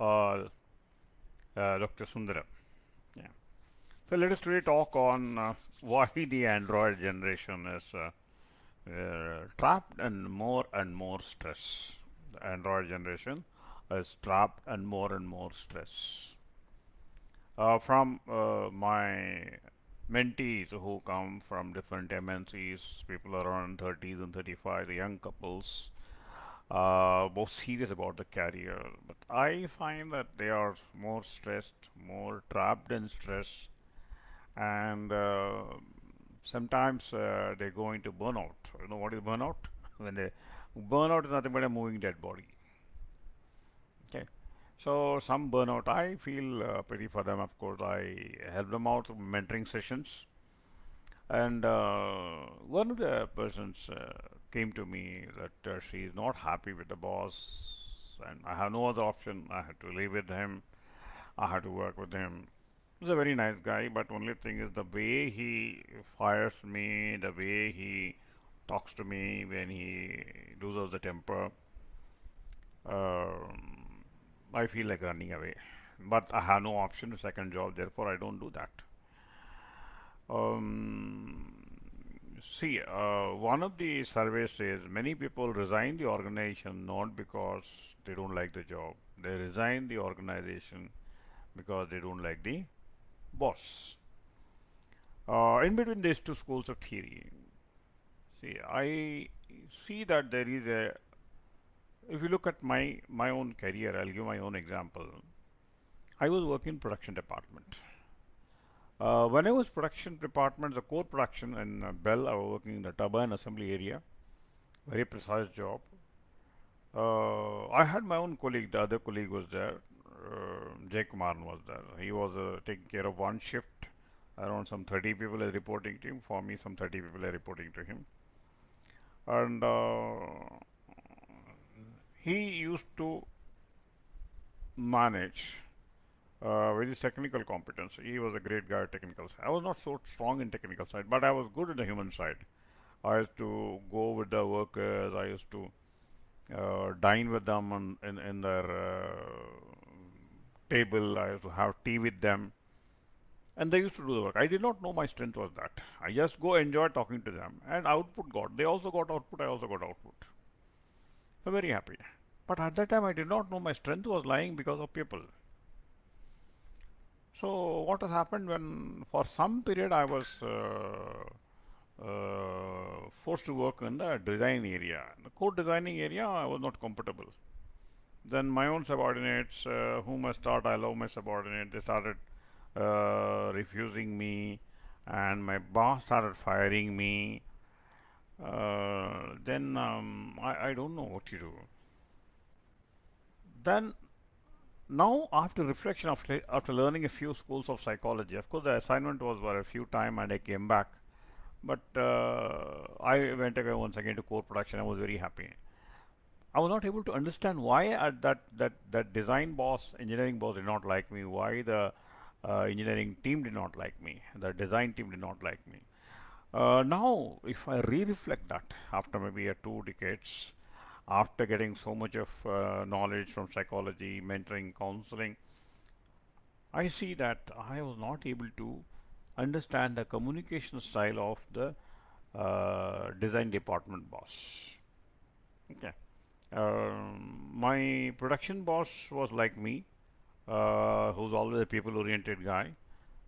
uh, Dr. Sundaram. Yeah. So let us today talk on uh, why the Android generation is uh, trapped in more and more stress. The Android generation is trapped in more and more stress. Uh, from uh, my mentees who come from different MNCs, people around 30s and 35, the young couples, uh, more serious about the career. But I find that they are more stressed, more trapped in stress, and uh, sometimes uh, they go into burnout. You know what is burnout? when they burnout is nothing but a moving dead body. Okay. So some burnout, I feel uh, pity for them. Of course, I help them out mentoring sessions. And uh, one of the persons uh, came to me that uh, she is not happy with the boss, and I have no other option. I had to live with him. I had to work with him. He's a very nice guy, but only thing is the way he fires me, the way he talks to me when he loses the temper. Um, I feel like running away, but I have no option, second job. Therefore, I don't do that. Um, see, uh, one of the surveys says many people resign the organization not because they don't like the job. They resign the organization because they don't like the boss. Uh, in between these two schools of theory, see, I see that there is a. If you look at my my own career, I'll give my own example. I was working in production department. Uh, when I was production department, the core production in uh, BHEL, I was working in the turbine assembly area. Very precise job. Uh, I had my own colleague. The other colleague was there. Uh, Jay Kumar was there. He was uh, taking care of one shift. Around some 30 people are reporting to him. For me, some 30 people are reporting to him. And uh, he used to manage uh, with his technical competence. He was a great guy at technical side. I was not so strong in technical side, but I was good in the human side. I used to go with the workers. I used to uh, dine with them on, in, in their uh, table. I used to have tea with them. And they used to do the work. I did not know my strength was that. I just go enjoy talking to them. And output got. They also got output. I also got output. So very happy. But at that time, I did not know my strength was lying because of people. So what has happened when for some period I was uh, uh, forced to work in the design area. In the code designing area I was not comfortable. Then my own subordinates, uh, whom I start, I love my subordinate, they started uh, refusing me and my boss started firing me. Uh, then um, I, I don't know what to do. Then now after reflection after after learning a few schools of psychology of course the assignment was for a few time and i came back. But uh, i went again once again to core production. I was very happy. I was not able to understand why at that that that design boss engineering boss did not like me why the uh, engineering team did not like me the design team did not like me. Uh, now if i re-reflect that after maybe a two decades after getting so much of uh, knowledge from psychology, mentoring, counseling, I see that I was not able to understand the communication style of the uh, design department boss. Okay. Um, my production boss was like me, uh, who's always a people-oriented guy,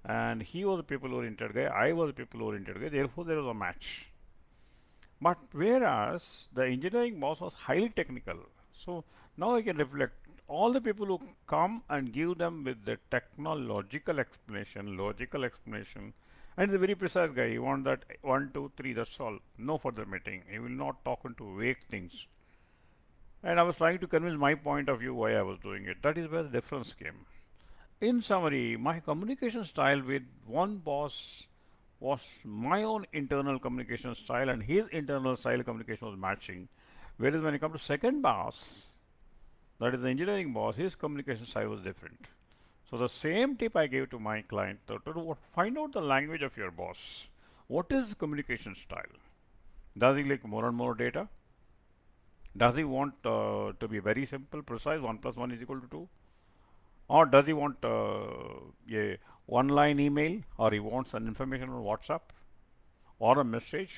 and he was a people-oriented guy. I was a people-oriented guy. Therefore, there was a match. But whereas the engineering boss was highly technical, so now I can reflect all the people who come and give them with the technological explanation, logical explanation, and a very precise guy. He wants that one, two, three, that's all. No further meeting. He will not talk into vague things. And I was trying to convince my point of view why I was doing it. That is where the difference came. In summary, my communication style with one boss was my own internal communication style and his internal style communication was matching. Whereas when it comes to second boss, that is the engineering boss, his communication style was different. So the same tip I gave to my client to, to find out the language of your boss. What is communication style? Does he like more and more data? Does he want uh, to be very simple, precise, 1 plus 1 is equal to 2? or does he want uh, a one line email or he wants an information on WhatsApp or a message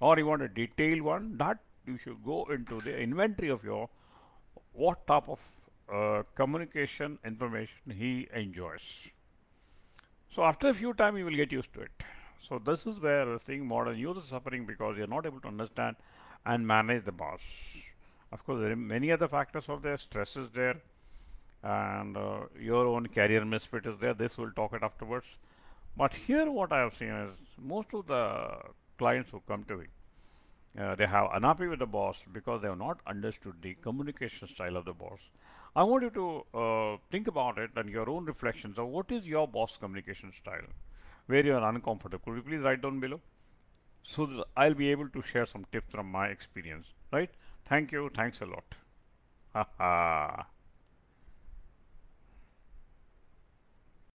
or you want a detailed one that you should go into the inventory of your what type of uh, communication information he enjoys. So after a few time you will get used to it. So this is where the thing modern users suffering because you're not able to understand and manage the boss. Of course, there are many other factors of there. Stress is there, and uh, your own career misfit is there. This we'll talk it afterwards. But here, what I have seen is most of the clients who come to me, uh, they have unhappy with the boss because they have not understood the communication style of the boss. I want you to uh, think about it and your own reflections of what is your boss communication style where you are uncomfortable. Could you please write down below? So that I'll be able to share some tips from my experience, right? Thank you. Thanks a lot.